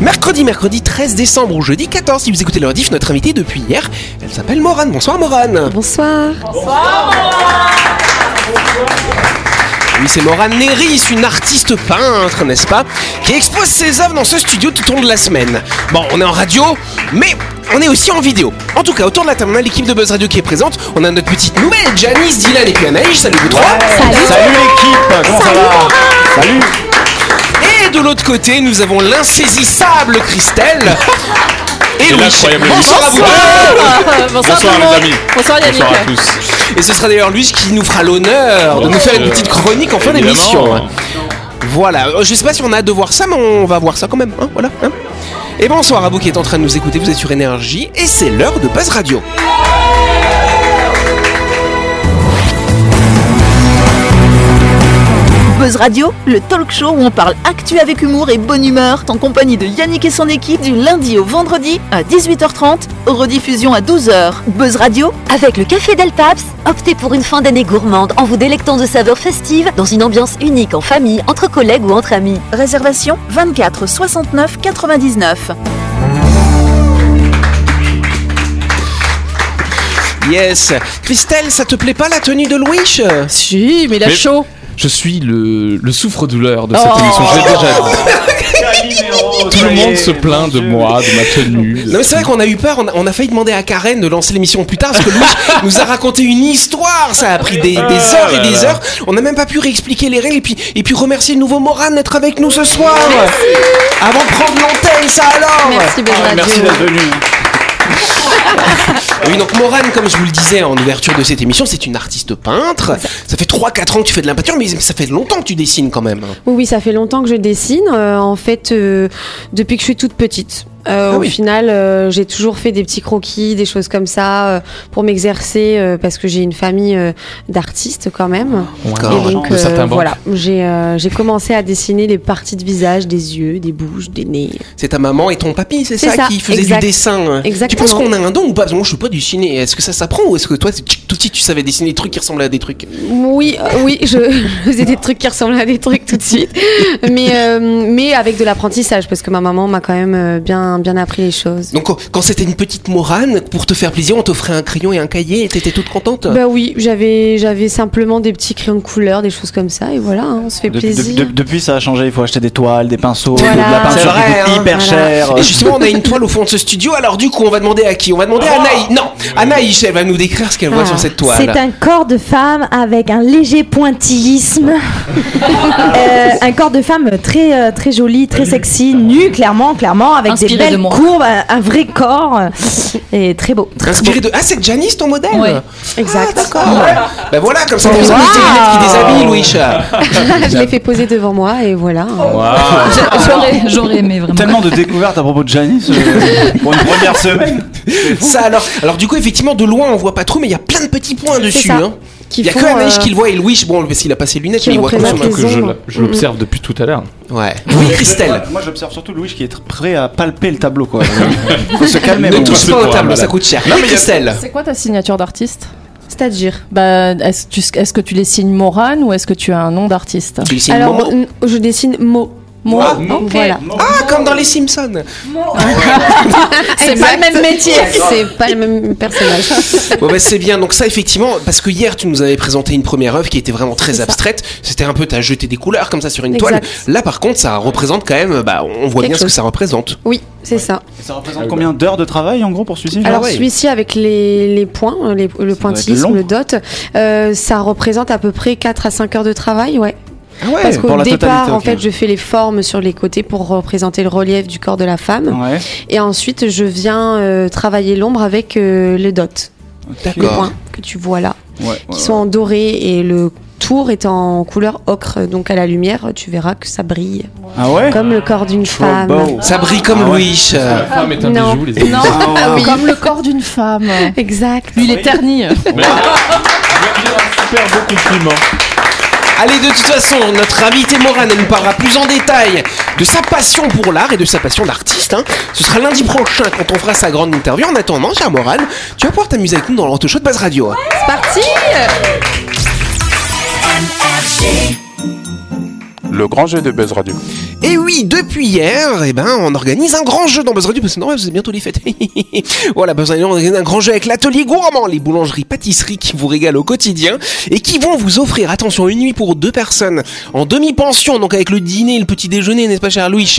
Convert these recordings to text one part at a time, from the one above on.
Mercredi, mercredi 13 décembre ou jeudi 14, si vous écoutez le rediff, notre invitée depuis hier, elle s'appelle Morane. Bonsoir Morane. Bonsoir. Oui, c'est Morane Néris, une artiste peintre, n'est-ce pas Qui expose ses œuvres dans ce studio tout au long de la semaine. Bon, on est en radio, mais on est aussi en vidéo. En tout cas, autour de la table, on a l'équipe de Buzz Radio qui est présente. On a notre petite nouvelle, Janice, Dylan et puis Anaïs. Salut vous trois. Salut l'équipe, comment ça va? Salut Et de l'autre côté, nous avons l'insaisissable Christelle. Et Louis. l'incroyable Bonsoir à vous deux. Bonsoir, Bonsoir les monde. amis. Bonsoir Yannick. Bonsoir à tous. Et ce sera d'ailleurs lui qui nous fera l'honneur de nous faire une petite chronique en fin d'émission. Voilà, Euh, je sais pas si on a hâte de voir ça, mais on va voir ça quand même. hein, voilà. hein. Et bonsoir à vous qui êtes en train de nous écouter, vous êtes sur Énergie, et c'est l'heure de Buzz Radio. Buzz Radio, le talk show où on parle actu avec humour et bonne humeur, en compagnie de Yannick et son équipe du lundi au vendredi à 18h30, rediffusion à 12h. Buzz Radio, Avec le Café Del Paps, optez pour une fin d'année gourmande en vous délectant de saveurs festives dans une ambiance unique en famille, entre collègues ou entre amis. réservation 24 69 99. Yes Christelle, ça te plaît pas la tenue de Louis? Si, mais il a Mais- chaud. Je suis le, le souffre-douleur de cette Oh. émission, je l'ai déjà dit. Tout le monde se plaint de moi, de ma tenue. Non mais c'est vrai qu'on a eu peur, on a, on a failli demander à Karen de lancer l'émission plus tard parce que Louis nous a raconté une histoire, ça a pris des, des heures et des heures. On n'a même pas pu réexpliquer les règles et puis, et puis remercier le nouveau Moran d'être avec nous ce soir. Avant de prendre l'antenne, ça alors Merci Radio. Merci d'être venu. Oui, donc Morane, comme je vous le disais en ouverture de cette émission, c'est une artiste peintre. Ça fait 3-4 ans que tu fais de la peinture, mais ça fait longtemps que tu dessines quand même. Oui, oui, ça fait longtemps que je dessine. euh, en fait, euh, depuis que je suis toute petite. Euh, Ah au final, euh, j'ai toujours fait des petits croquis, des choses comme ça, euh, pour m'exercer, parce que j'ai une famille d'artistes quand même. D'accord. Et donc, de voilà, j'ai commencé à dessiner des parties de visage, des yeux, des bouches, des nez. C'est ta maman et ton papy, c'est ça, ça, qui faisaient exact. du dessin. Exactement. Tu penses qu'on a un don ou pas? Parce que moi, je suis pas dessiné. Est-ce que ça s'apprend ou est-ce que toi, tout petit, tu savais dessiner des trucs qui ressemblaient à des trucs? Oui, oui, je faisais des trucs qui ressemblaient à des trucs tout de suite, mais mais avec de l'apprentissage parce que ma maman m'a quand même euh, bien bien appris les choses. Donc, quand- c'était une petite Morane, pour te faire plaisir, on t'offrait un crayon et un cahier et t'étais toute contente? Bah oui, j'avais j'avais simplement des petits crayons de couleur, des choses comme ça, et voilà, hein, on se fait De- plaisir. de- depuis, ça a changé. Il faut acheter des toiles, des pinceaux, Voilà. de la peinture vrai, qui coûte hein. hyper Voilà. cher. Et justement, on a une toile au fond de ce studio. Alors, du coup, on va demander à qui? On va demander à Anaïs. Non, Anaïs, elle va nous décrire ce qu'elle voit Ah, sur cette toile. C'est un corps de femme avec un léger pointillisme. Euh, un corps de femme très, euh, très joli, très sexy, nu, clairement, clairement, avec Inspiré de moi. courbes, un, vrai corps. euh, Et très beau. Très Inspiré de. Ah, c'est Janice ton modèle Ouais. Exact. Ah, d'accord. Ben voilà, comme ça, on des lunettes qui déshabillent, Louis. je l'ai fait poser devant moi, et voilà. J'aurais, aimé vraiment. Tellement de découvertes à propos de Janice euh, pour une première semaine. Ça alors. Alors, du coup, effectivement, de loin, on voit pas trop, mais il y a plein de petits points dessus. ça. hein. Qui Il y a font, que Anaïs euh, qui le voit et Louis, bon, parce qu'il a pas ses lunettes, qui mais il voit quand même. que je, l'observe depuis tout à l'heure. Ouais. Oui, Christelle. Moi, j'observe surtout Louis qui est prêt à palper le tableau. Quoi. Faut se calmer. Ne touche pas au tableau, ça coûte cher. Non, Oui, Christelle. C'est quoi ta signature d'artiste? C'est-à-dire? Bah, est-ce, que tu les signes Morane ou est-ce que tu as un nom d'artiste? Tu dessines Alors, Momo? je dessine mot. Moi Donc, Voilà. Ah, comme dans les Simpsons. C'est pas le même métier. C'est pas le même personnage. Bon bah c'est bien, donc ça effectivement, parce que hier tu nous avais présenté une première œuvre qui était vraiment très abstraite, c'était un peu t'as jeté des couleurs comme ça sur une Exact. toile. Là par contre ça représente quand même, bah on voit Quelque bien ce que ça représente. Oui, c'est ça. Ça représente combien d'heures de travail en gros pour celui-ci? Alors ouais. celui-ci avec les, les points, les- le pointillisme, le dot, euh, ça représente à peu près 4 à 5 heures de travail, ouais. Ah ouais Parce qu'au départ, totalité, en fait, je fais les formes sur les côtés pour représenter le relief du corps de la femme. Ouais. Et ensuite, je viens euh, travailler l'ombre avec euh, le dot, les D'accord. points que tu vois là, Ouais, qui ouais, sont en doré et le tour est en couleur ocre. Donc à la lumière, tu verras que ça brille, Ah ouais comme le corps d'une femme. beau. Ça brille comme Ah ouais. Louis. La femme est un Non. bijou, les amis. Non, Ah comme le corps d'une femme. Exact. Lui, il est terni. Super beau compliment. Allez, de toute façon, notre invité Morane, elle nous parlera plus en détail de sa passion pour l'art et de sa passion d'artiste. hein. Ce sera lundi prochain quand on fera sa grande interview. En attendant, cher Morane, tu vas pouvoir t'amuser avec nous dans l'Auto Show de Base Radio. C'est parti Le grand jeu de Buzz Radio. Et oui, depuis hier, eh ben, on organise un grand jeu dans Buzz Radio parce que non, c'est bientôt les fêtes. voilà, Buzz Radio on organise un grand jeu avec l'atelier gourmand, les boulangeries pâtisseries qui vous régalent au quotidien et qui vont vous offrir, attention, une nuit pour deux personnes en demi-pension, donc avec le dîner, le petit déjeuner, n'est-ce pas, cher Louis?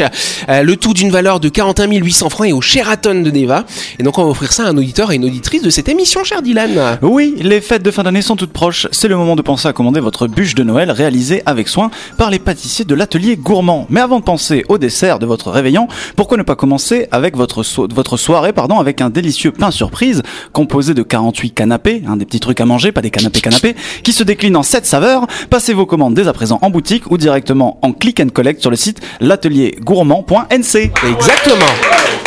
Euh, Le tout d'une valeur de 41 800 francs et au Sheraton de Neva. Et donc, on va offrir ça à un auditeur et une auditrice de cette émission, cher Dylan. Oui, les fêtes de fin d'année sont toutes proches. C'est le moment de penser à commander votre bûche de Noël réalisée avec soin par les pâtissiers de l'atelier gourmand. Mais avant penser au dessert de votre réveillon, pourquoi ne pas commencer avec votre, votre soirée pardon, avec un délicieux pain surprise composé de 48 canapés, des petits trucs à manger, pas des canapés canapés, qui se déclinent en 7 saveurs. Passez vos commandes dès à présent en boutique ou directement en click and collect sur le site l'ateliergourmand.nc. Exactement.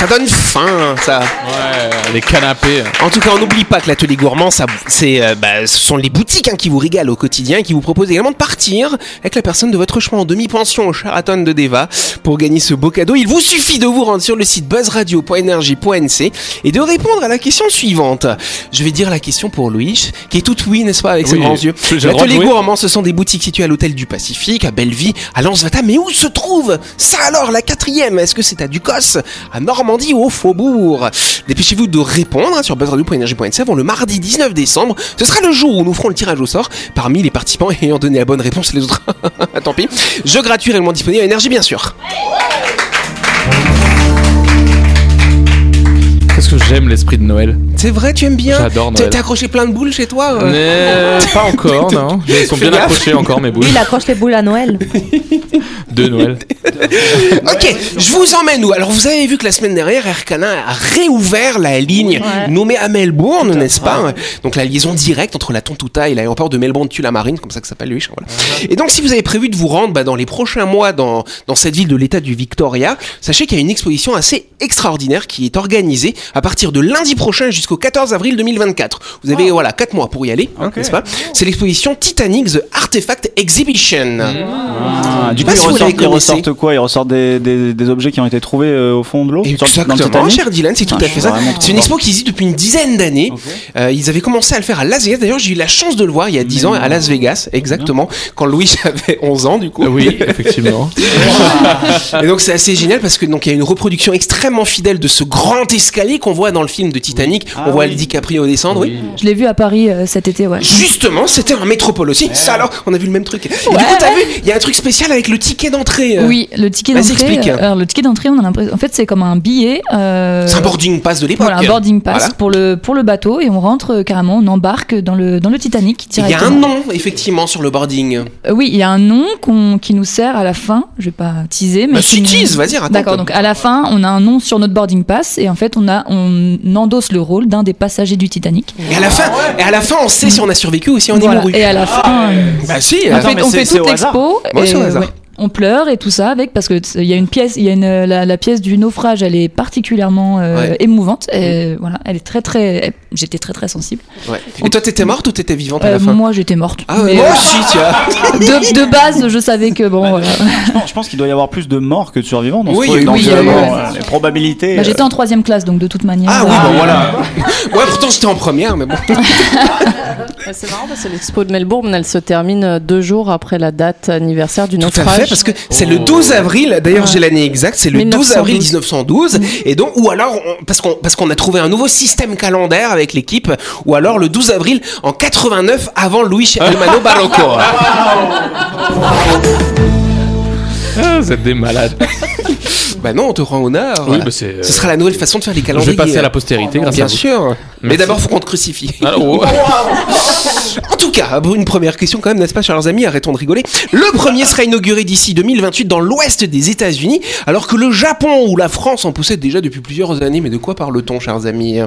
Ça donne faim, ça. Ouais, les canapés. En tout cas, on n'oublie pas que l'atelier gourmand, ça, c'est, euh, bah, ce sont les boutiques hein, qui vous régalent au quotidien, et qui vous proposent également de partir avec la personne de votre choix en demi-pension au Sheraton de Deva pour gagner ce beau cadeau. Il vous suffit de vous rendre sur le site buzzradio.energie.nc et de répondre à la question suivante. Je vais dire la question pour Louis, qui est toute oui, n'est-ce pas, avec ses grands yeux. L'atelier gourmand, ce sont des boutiques situées à l'hôtel du Pacifique, à Belleville, à Lens-Vata. Mais où se trouve ça alors, la quatrième? Est-ce que c'est à Ducos, à Normandie? Ou au Faubourg Dépêchez-vous de répondre hein, sur buzzradio.energie.nc avant le mardi 19 décembre. Ce sera le jour où nous ferons le tirage au sort parmi les participants ayant donné la bonne réponse. Les autres, tant pis. Jeu gratuit réellement disponible à Énergie, bien sûr. Qu'est-ce que j'aime l'esprit de Noël C'est vrai, tu aimes bien J'adore Noël. t'as accroché plein de boules chez toi euh Mais pas encore, non. Ils sont bien gaffe. accrochés encore mes boules il accroche les boules à Noël. de Noël. Ok, je vous emmène où? Alors vous avez vu que la semaine dernière, Air Canada a réouvert la ligne nommée à Melbourne, n'est-ce pas? Donc la liaison directe entre la Tontouta et l'aéroport de Melbourne-Tullamarine, comme ça que ça s'appelle lui. Voilà. Et donc si vous avez prévu de vous rendre bah, dans les prochains mois dans, dans cette ville de l'État du Victoria, sachez qu'il y a une exposition assez extraordinaire qui est organisée à partir de lundi prochain jusqu'au 14 avril 2024. Vous avez voilà 4 mois pour y aller, hein, n'est-ce pas? C'est l'exposition Titanic The Artifact Exhibition. Ah, du coup, si ils ressortent quoi? Ils ressortent des, des, des objets qui ont été trouvés euh, au fond de l'eau? Sur- dans le Exactement, cher Dylan, c'est tout Ah, à fait ça. C'est une expo qui existe depuis une dizaine d'années. Euh, ils avaient commencé à le faire à Las Vegas. D'ailleurs, j'ai eu la chance de le voir il y a 10 ans à Las Vegas, exactement, quand Louis avait 11 ans, du coup. Oui, effectivement. Et donc, c'est assez génial parce que donc il y a une reproduction extrêmement fidèle de ce grand escalier qu'on voit dans le film de Titanic. Ah On voit oui. le DiCaprio descendre, oui. Je l'ai vu à Paris euh, cet été, ouais. Justement, c'était un métropole aussi. Ça alors, on a vu le même truc. Et du coup, t'as vu, il y a un truc spécial avec le ticket d'entrée. euh. Oui, le ticket Vas-y, d'entrée. explique. euh, alors, le ticket d'entrée, on a l'impression. En fait, c'est comme un billet. euh, C'est un boarding pass de l'époque. Voilà, un boarding pass Voilà. pour, le, pour le bateau et on rentre euh, carrément, on embarque dans le, dans le Titanic Il y a un nom, effectivement, sur le boarding. Euh, oui, il y a un nom qu'on- qui nous sert à la fin. Je vais pas teaser, mais Bah, si tease, vas-y. D'accord, donc à la fin, on a un nom sur notre boarding pass et en fait, on, a, on endosse le rôle d'un des passagers du Titanic. Et à la fin, et à la fin, on sait si on a survécu ou si on est mouru. Et à la fin, euh, Bah si. on Attends, fait, on fait toute au hasard l'expo. On pleure et tout ça avec parce que il y a une pièce, il y a une la, la pièce du naufrage, elle est particulièrement euh, Ouais. émouvante. Et voilà, elle est très très. J'étais très très sensible. Ouais. Et toi, t'étais morte ou t'étais vivante à Euh, la fin? moi, j'étais morte. Ah ouais, moi euh, aussi, tiens. de, de base, je savais que bon, voilà. Je pense, qu'il doit y avoir plus de morts que de survivants dans Oui, ce oui, euh, euh, les probabilités. Bah, euh, j'étais en troisième classe, donc de toute manière. Ah oui, euh, bon voilà. Ouais, pourtant j'étais en première, mais bon. C'est marrant parce que l'expo de Melbourne, elle se termine euh, deux jours après la date anniversaire du Tout à naufrage. fait, parce que c'est le 12 avril, d'ailleurs j'ai l'année exacte, c'est le 12 avril 1912. 1912, et donc, ou alors, on- parce qu'on parce qu'on a trouvé un nouveau système calendaire avec l'équipe, ou alors le 12 avril en 89 avant Luis Hermano Barroco. Ah, vous êtes des malades. bah non, on te rend honneur. Oui, bah c'est. Ce sera la nouvelle façon de faire les Je calendriers. vais passer à la postérité grâce Bien à vous. sûr. Mais Merci. d'abord, faut qu'on te crucifie. Ah, oh. En tout cas, une première question quand même, n'est-ce pas, chers amis Arrêtons de rigoler. Le premier sera inauguré d'ici 2028 dans l'ouest des États-Unis, alors que le Japon ou la France en possèdent déjà depuis plusieurs années. Mais de quoi parle-t-on, chers amis?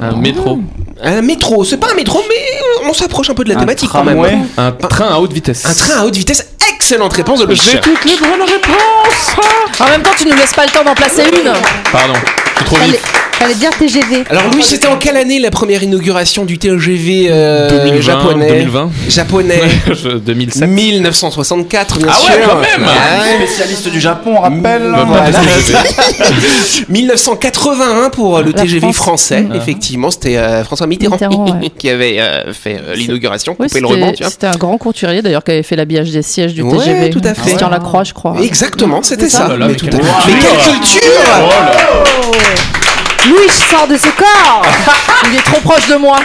Un métro. Un métro, c'est pas un métro, mais on s'approche un peu de la Un thématique quand même. Un train à haute vitesse. Un train à haute vitesse, excellente réponse de Louis. J'ai toutes les bonnes réponses. En même temps, tu nous laisses pas le temps d'en placer une. Pardon, je suis trop vif. Fallait dire TGV. Alors Louis, c'était en quelle année la première inauguration du TGV euh, 2020, japonais 2020. Japonais. Je- 2007. 1964, bien Ah sûr. ouais, quand même Ouais. Spécialiste du Japon, on rappelle. Bah, pas Voilà. de TGV. 1981 pour le La TGV France. français. Ah. Effectivement, c'était euh, François Mitterrand, Mitterrand, ouais. qui avait euh, fait euh, l'inauguration, le c'était un grand couturier d'ailleurs qui avait fait l'habillage des sièges du Ouais, TGV. tout à fait. Christian Lacroix, je crois. Exactement, c'était ça. ça. Oh là là, mais, quelle à- culture. Louis sort de ce corps. Il est trop proche de moi.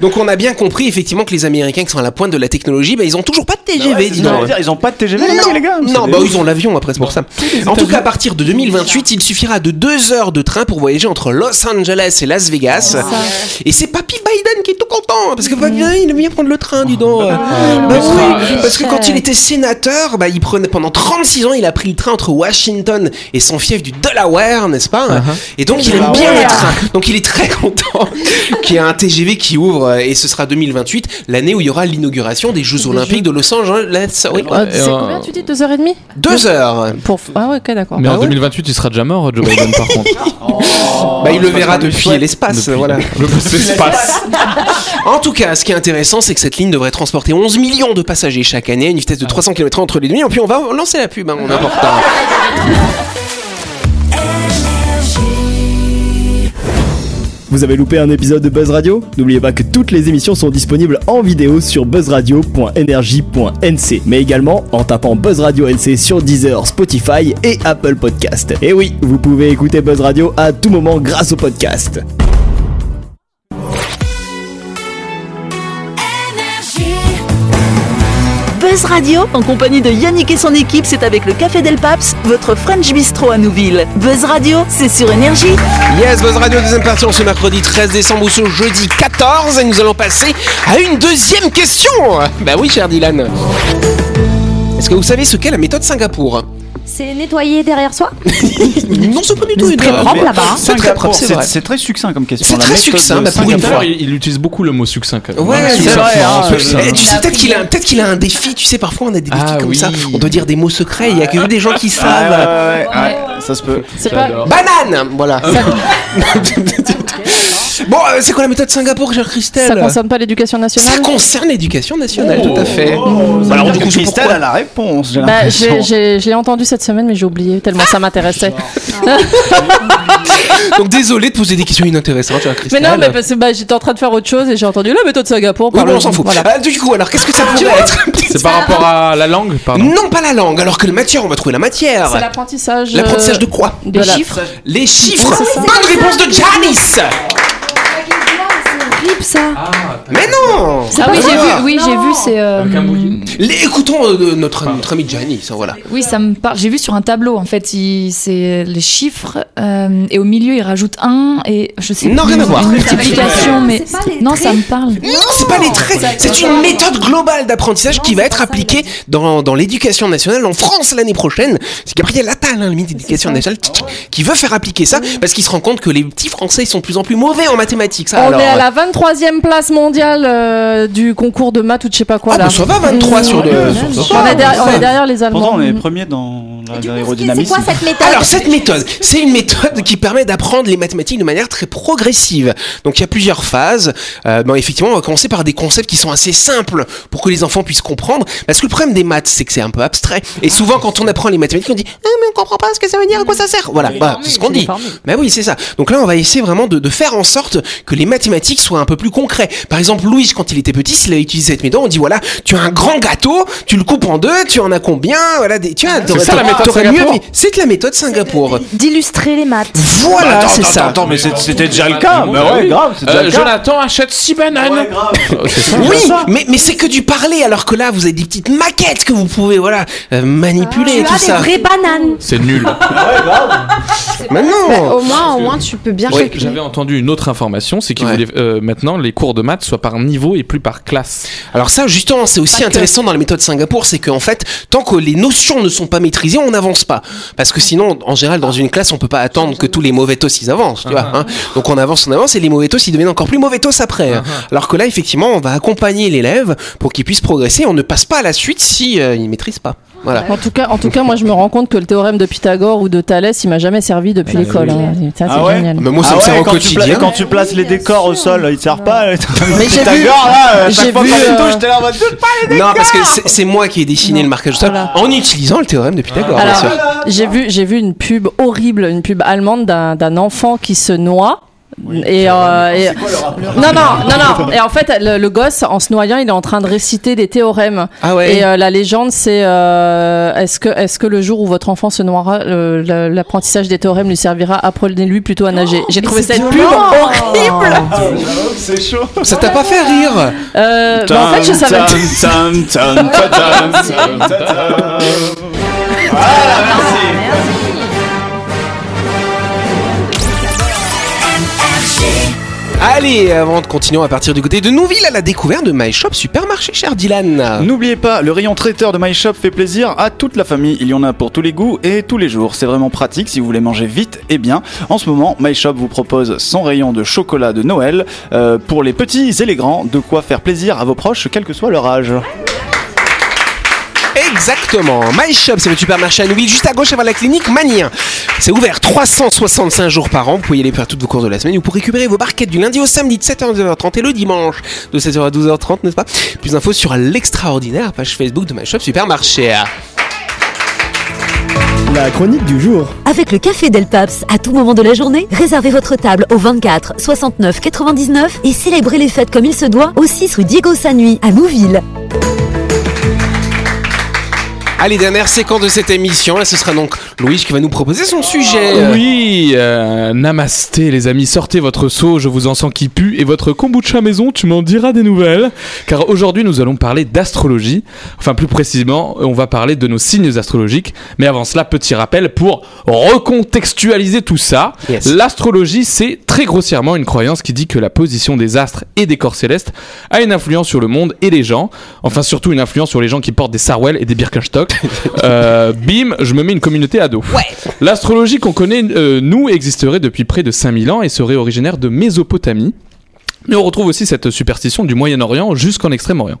Donc on a bien compris effectivement que les Américains qui sont à la pointe de la technologie, bah, ils ont toujours pas de TGV, dis donc. Ils ont pas de TGV, Non, les gars. non bah ils ont l'avion après c'est pour ça. En tout cas à partir de 2028 il suffira de deux heures de train pour voyager entre Los Angeles et Las Vegas. Et c'est Papy Biden qui est tout content parce que il aime bien prendre le train dis donc. Bah oui, parce que quand il était sénateur, bah il prenait pendant 36 ans il a pris le train entre Washington et son fief du Delaware n'est-ce pas? Et donc il aime bien les trains. Donc il est très content qu'il y ait un TGV qui ouvre euh, et ce sera 2028 l'année où il y aura l'inauguration des Jeux Olympiques de Los Angeles. Oui. Ah, c'est euh, combien tu dis? Deux heures et demie? Deux heures. Pour... Ah ouais, ok, d'accord. Mais Ah en ouais 2028, il sera déjà mort, Joe Biden, par contre. Bah, il le verra depuis l'espace, Depuis voilà. Le l'espace. En tout cas, ce qui est intéressant, c'est que cette ligne devrait transporter 11 millions de passagers chaque année à une vitesse de 300 km entre les deux. Et puis on va lancer la pub, hein, en retard. Vous avez loupé un épisode de Buzz Radio? N'oubliez pas que toutes les émissions sont disponibles en vidéo sur buzzradio.energie.nc, mais également en tapant Buzz Radio NC sur Deezer, Spotify et Apple Podcast. Et oui, vous pouvez écouter Buzz Radio à tout moment grâce au podcast. Buzz Radio, en compagnie de Yannick et son équipe, c'est avec le Café Del Paps, votre French Bistro à Nouville. Buzz Radio, c'est sur Énergie. Yes, Buzz Radio, deuxième partie, en ce mercredi 13 décembre ou ce jeudi 14. Et nous allons passer à une deuxième question. Bah oui, cher Dylan. Est-ce que vous savez ce qu'est la méthode Singapour? C'est nettoyer derrière soi? Non, c'est pas du tout C'est une très erreur. propre là-bas. hein. C'est très propre, c'est C'est vrai. c'est très succinct comme question. C'est La très succinct, de pour une Singapour. fois. il, il utilise beaucoup le mot succinct. quand même. Ouais, c'est vrai, hein. Eh, tu sais, peut-être qu'il a, peut-être qu'il a un défi. Tu sais, parfois on a des défis Ah comme ça. On doit dire des mots secrets. Il y a que des gens qui Ah, savent. ouais, ouais, ouais, ça se peut. Banane Voilà. bon, euh, c'est quoi la méthode Singapour, cher Christelle Ça concerne pas l'éducation Ça nationale concerne l'éducation nationale, tout à fait. Bah, alors, du coup, Christelle pourquoi a la réponse. j'ai Bah, l'impression. j'ai- j'ai- je l'ai entendu cette semaine, mais j'ai oublié tellement ça m'intéressait. Donc désolé de poser des questions inintéressantes, cher Mais Christelle. non, mais parce que bah, j'étais en train de faire autre chose et j'ai entendu la méthode Singapour. Oui, bon, on s'en fout. Voilà. Ah, du coup, alors, qu'est-ce que ça pourrait être C'est par rapport à la langue, pardon. Non, pas la langue. Alors que le matière, on va trouver la matière. C'est l'apprentissage. L'apprentissage de euh, quoi de Les la- chiffres Les chiffres. Ça. Bonne réponse de Janice. Clip ça. Mais non. Ah oui, j'ai vu, oui, j'ai vu, c'est. euh, Avec un bouilli. Les- écoutons euh, notre, notre ami Janice, voilà. Oui, ça me parle. J'ai vu sur un tableau, en fait, il- c'est les chiffres, euh, et au milieu, il rajoute un, et je sais Non, plus, rien à voir. Une multiplication, mais. C'est pas les Non, traits. ça me parle. Non, c'est pas les traits. C'est une méthode globale d'apprentissage qui va être appliquée dans, dans l'éducation nationale en France l'année prochaine. C'est Gabriel Attal, hein, le ministre de l'éducation nationale, qui veut faire appliquer ça parce qu'il se rend compte que les petits Français sont de plus en plus mauvais en mathématiques. Ça, On alors, est à la 23e place mondiale euh, du concours de maths ou de je sais pas quoi Ah, là. bah, ça va, 23 sur le. sur- sur- on, est derrière, on est derrière les Allemands. Pourtant, on est premier dans la- C'est l'aérodynamisme. quoi cette méthode Alors cette méthode, c'est une méthode qui permet d'apprendre les mathématiques de manière très progressive. Donc il y a plusieurs phases. Euh, bon, effectivement, on va commencer par des concepts qui sont assez simples pour que les enfants puissent comprendre. Parce que le problème des maths, c'est que c'est un peu abstrait. Et souvent, quand on apprend les mathématiques, on dit ah mais on comprend pas ce que ça veut dire, à quoi ça sert. Voilà, bah, c'est ce qu'on dit. Mais oui, c'est ça. Donc là, on va essayer vraiment de, de faire en sorte que les mathématiques soient un peu plus concrets. Par exemple, Louis, quand il était petit, s'il a utilisé cette méthode, on dit voilà, tu as un grand gâteau, tu le coupes en deux, tu en as combien Voilà, des, tu vois, t'aurais- ça, la méthode Singapour. C'est la méthode Singapour. D'illustrer les maths. Voilà, Attends, c'est ça. Attends, mais c'était déjà le cas. Bah ah ouais, grave, Euh. Jonathan achète 6 bananes. Ouais, grave. C'est ça. Oui, mais, mais c'est que du parler, alors que là, vous avez des petites maquettes que vous pouvez voilà, euh, manipuler et Tu tout as des ça. vraies bananes. C'est nul. Mais non Bah, au moins, au moins, tu peux bien. J'avais entendu une autre information, c'est qu'ils Ouais. Maintenant les cours de maths soient par niveau et plus par classe. Alors ça, justement, c'est aussi Pas que. intéressant dans la méthode Singapour, c'est qu'en fait, tant que les notions ne sont pas maîtrisées, on n'avance pas. Parce que sinon, en général, dans une classe, on peut pas attendre que tous les mauvais tos, ils avancent, tu vois. hein. Donc on avance, on avance, et les mauvais tos, ils deviennent encore plus mauvais tos après. hein. Alors que là, effectivement, on va accompagner l'élève pour qu'il puisse progresser. On ne passe pas à la suite si euh, il maîtrise pas. Voilà. En tout cas, en tout cas, moi je me rends compte que le théorème de Pythagore ou de Thalès, il m'a jamais servi depuis l'école. hein. Ça, c'est Ah ouais génial. Mais moi, ça Ah me sert ouais, au quand tu, pla- quotidien. quand tu places les décors au sol, ils te servent pas. Mais j'ai vu- Pythagore, là, à j'ai chaque fois vu, qu'on les euh, là en mode touche pas les Non, parce que c'est c'est moi qui ai dessiné le marquage au sol Voilà. en utilisant le théorème de Pythagore, bien Alors, sûr. j'ai vu, j'ai vu une pub horrible, une pub allemande d'un d'un enfant qui se noie. Et, euh, et- non non non non. Et en fait le, le gosse en se noyant il est en train de réciter des théorèmes. Ah ouais. et euh, la légende c'est euh, est-ce que est-ce que le jour où votre enfant se noiera euh, l'apprentissage des théorèmes lui servira? Apprenez-lui plutôt à nager. J'ai trouvé cette pub horrible. C'est chaud. Ça t'a pas fait rire? Euh, bah, en fait je savais Tam, tam, Allez, avant de continuer, on va partir du côté de Nouville à la découverte de My Shop Supermarché, cher Dylan. N'oubliez pas, le rayon traiteur de My Shop fait plaisir à toute la famille. Il y en a pour tous les goûts et tous les jours. C'est vraiment pratique si vous voulez manger vite et bien. En ce moment, My Shop vous propose son rayon de chocolat de Noël euh, pour les petits et les grands. De quoi faire plaisir à vos proches, quel que soit leur âge. Exactement. My Shop, c'est le supermarché à Nouville, juste à gauche avant la clinique Manien. C'est ouvert 365 jours par an. Vous pouvez y aller faire toutes vos courses de la semaine ou pour récupérer vos barquettes du lundi au samedi de 7h à 12h30 et le dimanche de 7h à 12h30, n'est-ce pas? Plus d'infos sur l'extraordinaire page Facebook de My Shop Supermarché. La chronique du jour. Avec le café Del Paps, à tout moment de la journée, réservez votre table au 24 69 99 et célébrez les fêtes comme il se doit au 6 rue Diego Sanui à Nouville. Allez, dernière séquence de cette émission. Là, ce sera donc Louis qui va nous proposer son sujet. Oui, euh, namasté les amis, sortez votre seau, je vous en sens qui pue, et votre kombucha maison, tu m'en diras des nouvelles. Car aujourd'hui nous allons parler d'astrologie, enfin plus précisément on va parler de nos signes astrologiques, mais avant cela petit rappel pour recontextualiser tout ça. Yes. L'astrologie c'est très grossièrement une croyance qui dit que la position des astres et des corps célestes a une influence sur le monde et les gens, enfin surtout une influence sur les gens qui portent des Sarwell et des Birkenstock. Euh, bim, je me mets une communauté à dos. L'astrologie qu'on connaît, euh, nous, existerait depuis près de 5000 ans et serait originaire de Mésopotamie. Mais on retrouve aussi cette superstition du Moyen-Orient jusqu'en Extrême-Orient.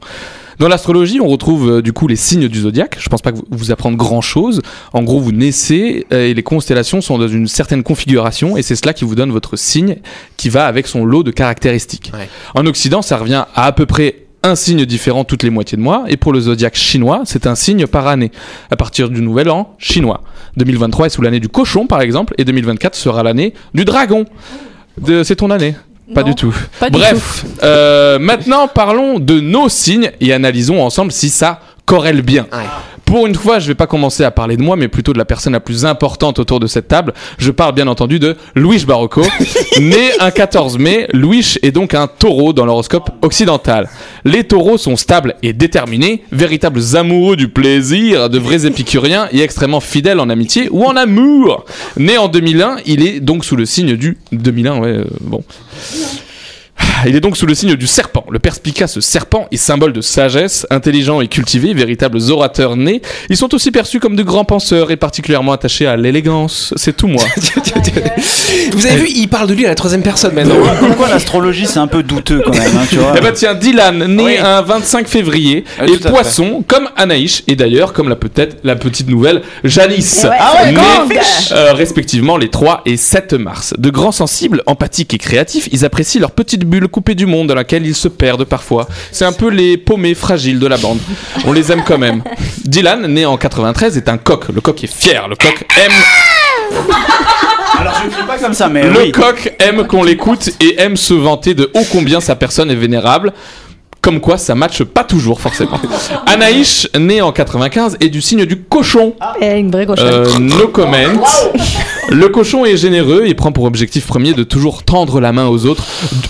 Dans l'astrologie, on retrouve euh, du coup les signes du zodiaque. Je pense pas que vous, vous apprendre grand chose. En gros, vous naissez euh, et les constellations sont dans une certaine configuration et c'est cela qui vous donne votre signe qui va avec son lot de caractéristiques. Ouais. En Occident, ça revient à à peu près un signe différent toutes les moitiés de mois et pour le zodiaque chinois, c'est un signe par année. À partir du nouvel an chinois. 2023 est sous l'année du cochon par exemple et 2024 sera l'année du dragon. De- C'est ton année pas Non, du tout. pas du Bref, euh, maintenant parlons de nos signes et analysons ensemble si ça corrèle bien. Ouais. Pour une fois, je vais pas commencer à parler de moi, mais plutôt de la personne la plus importante autour de cette table. Je parle bien entendu de Louis Barocco, né un 14 mai. Louis est donc un taureau dans l'horoscope occidental. Les taureaux sont stables et déterminés, véritables amoureux du plaisir, de vrais épicuriens et extrêmement fidèles en amitié ou en amour. Né en 2001, il est donc sous le signe du 2001, ouais, euh, bon. Il est donc sous le signe du serpent. Le perspicace serpent est symbole de sagesse, intelligent et cultivé, véritables orateurs nés. Ils sont aussi perçus comme de grands penseurs et particulièrement attachés à l'élégance. C'est tout moi. Vous avez vu, il parle de lui à la troisième personne maintenant. Pourquoi l'astrologie c'est un peu douteux quand même, hein, tu vois Eh ben tiens, Dylan, né Oui. un 25 février, Ah, à poisson, comme Anaïs, et d'ailleurs, comme la peut-être la petite nouvelle, Janice. Ah ouais, Nés, gang euh, respectivement les 3 et 7 mars. De grands sensibles, empathiques et créatifs, ils apprécient leur petite bulle coupée du monde dans laquelle ils se perdent parfois. C'est un peu les paumés fragiles de la bande. On les aime quand même. Dylan, né en 93, est un coq. Le coq est fier. Le coq aime Alors je ne pas comme ça, mais le oui. coq aime qu'on l'écoute et aime se vanter de ô combien sa personne est vénérable. Comme quoi, ça matche pas toujours, forcément. Anaïs, né en 95, est du signe du cochon. Et une vraie cochonne. Euh, no comment. Le cochon est généreux et prend pour objectif premier de toujours tendre la main aux autres,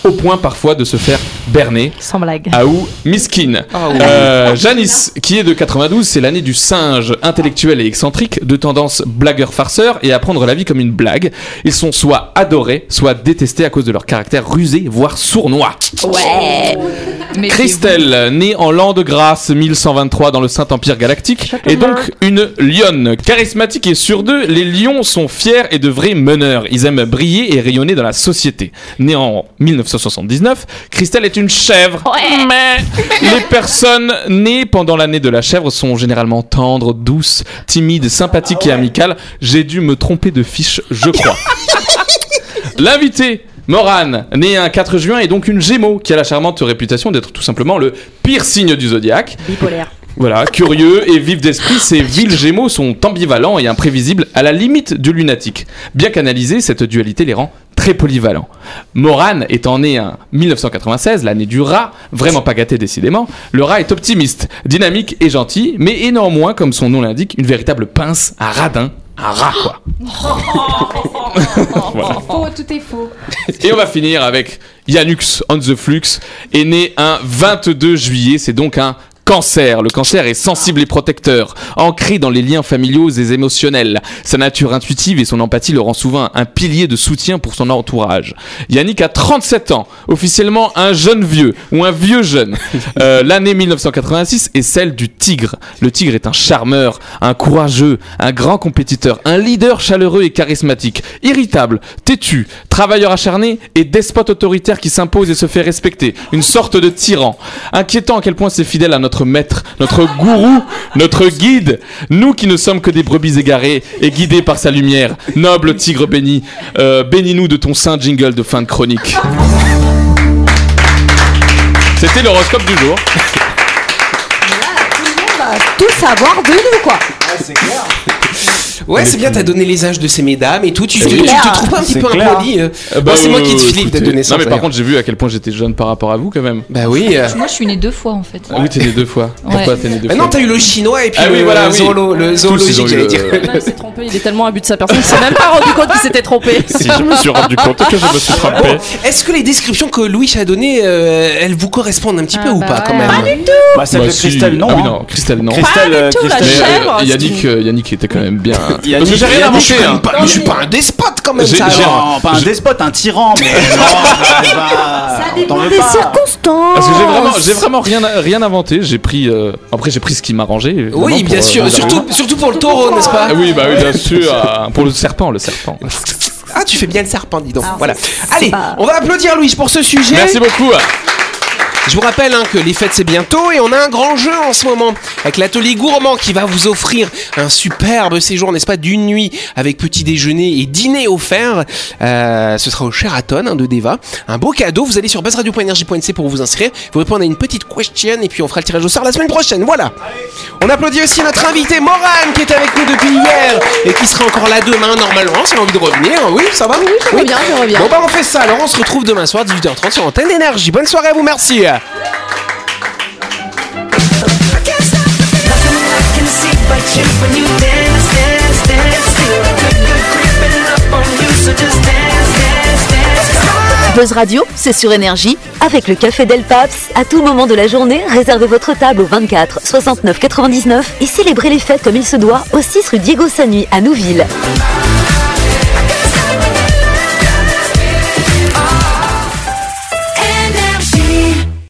au point parfois de se faire berner. Sans blague. Ah ou miskin. Euh, Janice, qui est de 92, c'est l'année du singe, intellectuel et excentrique, de tendance blagueur-farceur et à prendre la vie comme une blague. Ils sont soit adorés, soit détestés à cause de leur caractère rusé, voire sournois. Ouais. Christelle, née en l'an de grâce 1123 dans le Saint-Empire galactique, est donc une lionne. Charismatique et sur deux, les lions sont fiers et de vrais meneurs. Ils aiment briller et rayonner dans la société. Née en 1979, Christelle est une chèvre. Mais les personnes nées pendant l'année de la chèvre sont généralement tendres, douces, timides, sympathiques et amicales. J'ai dû me tromper de fiche, je crois. L'invité Morane, née un 4 juin, est donc une Gémeaux qui a la charmante réputation d'être tout simplement le pire signe du zodiaque. Bipolaire. Voilà, curieux et vif d'esprit, ces villes Gémeaux sont ambivalents et imprévisibles à la limite du lunatique. Bien canalisée, cette dualité les rend très polyvalents. Morane étant né en 1996, l'année du rat, vraiment pas gâté décidément, le rat est optimiste, dynamique et gentil, mais néanmoins, comme son nom l'indique, une véritable pince, un radin, un rat quoi. Voilà. Faux, tout est faux. Et on va finir avec Yannux on the Flux, est né un 22 juillet, c'est donc un cancer. Le cancer est sensible et protecteur, ancré dans les liens familiaux et émotionnels. Sa nature intuitive et son empathie le rend souvent un pilier de soutien pour son entourage. Yannick a 37 ans, officiellement un jeune vieux ou un vieux jeune. Euh, L'année 1986 est celle du tigre. Le tigre est un charmeur, un courageux, un grand compétiteur, un leader chaleureux et charismatique, irritable, têtu, travailleur acharné et despote autoritaire qui s'impose et se fait respecter. Une sorte de tyran. Inquiétant à quel point c'est fidèle à notre maître, notre gourou, notre guide. Nous qui ne sommes que des brebis égarées et guidés par sa lumière. Noble tigre béni, euh, bénis-nous de ton saint jingle de fin de chronique. C'était l'horoscope du jour. Va tout savoir de nous, quoi. Ouais, c'est bien, t'as donné les âges de ces mesdames et tout. Tu, C'est tu- tu clair. te trouves pas un petit C'est peu impoli euh Euh, Bon, c'est moi qui te euh, flippe de donner ça. Non, mais par contre, j'ai vu à quel point j'étais jeune par rapport à vous quand même. Bah oui. euh. Moi, je suis née deux fois en fait. Ah oui, t'es né deux fois. Ouais. Pourquoi t'es né deux Bah fois non, t'as eu le chinois et puis Ah oui, le, voilà, le oui. zoolo- le Tous, ils zoologique, j'allais dire. Là, il s'est trompé, il est tellement à but de sa personne qu'il s'est même pas rendu compte qu'il s'était trompé. Si je me suis rendu compte que je me suis trompé. Est-ce que les descriptions que Louis a données, euh, elles vous correspondent un petit peu Ah ou bah pas quand ouais. même Bah, celle Bah, de si. Christelle, non. Ah oui, hein. non, Christelle, non. Christelle, euh, tout, euh, c'est euh, Yannick était quand même bien. Parce que j'ai rien inventé. je suis hein. pas- je suis pas un despote quand même. Non, pas un despote, un tyran, mais non, Ça dépend des circonstances. Parce que j'ai vraiment, j'ai vraiment rien, rien inventé. J'ai pris, euh, après j'ai pris ce qui m'arrangeait. Oui, bien euh, sûr, surtout, pour le taureau, n'est-ce pas Ah oui, bah oui, bien sûr. euh, pour le serpent, le serpent. Ah, tu fais bien le serpent, dis donc. Alors, Voilà. Allez, pas- on va applaudir Louis pour ce sujet. Merci beaucoup. Je vous rappelle hein, que les fêtes c'est bientôt et on a un grand jeu en ce moment avec l'atelier gourmand qui va vous offrir un superbe séjour, n'est-ce pas, d'une nuit avec petit déjeuner et dîner offert. Euh, ce sera au Sheraton hein, de Deva. Un beau cadeau. Vous allez sur buzzradio.energie.nc pour vous inscrire. Vous répondez à une petite question et puis on fera le tirage au sort la semaine prochaine. Voilà. On applaudit aussi notre invité Morane qui est avec nous depuis hier et qui sera encore là demain normalement si elle a envie de revenir. Oui, ça va Oui, je reviens, je reviens. Bon bah on fait ça. Alors on se retrouve demain soir 18h30 sur Antenne d'énergie. Bonne soirée à vous. Merci. Buzz Radio, c'est sur énergie. Avec le Café Del Paps, à tout moment de la journée, réservez votre table au 24 69 99 et célébrez les fêtes comme il se doit au 6 rue Diego Sanui à Nouville.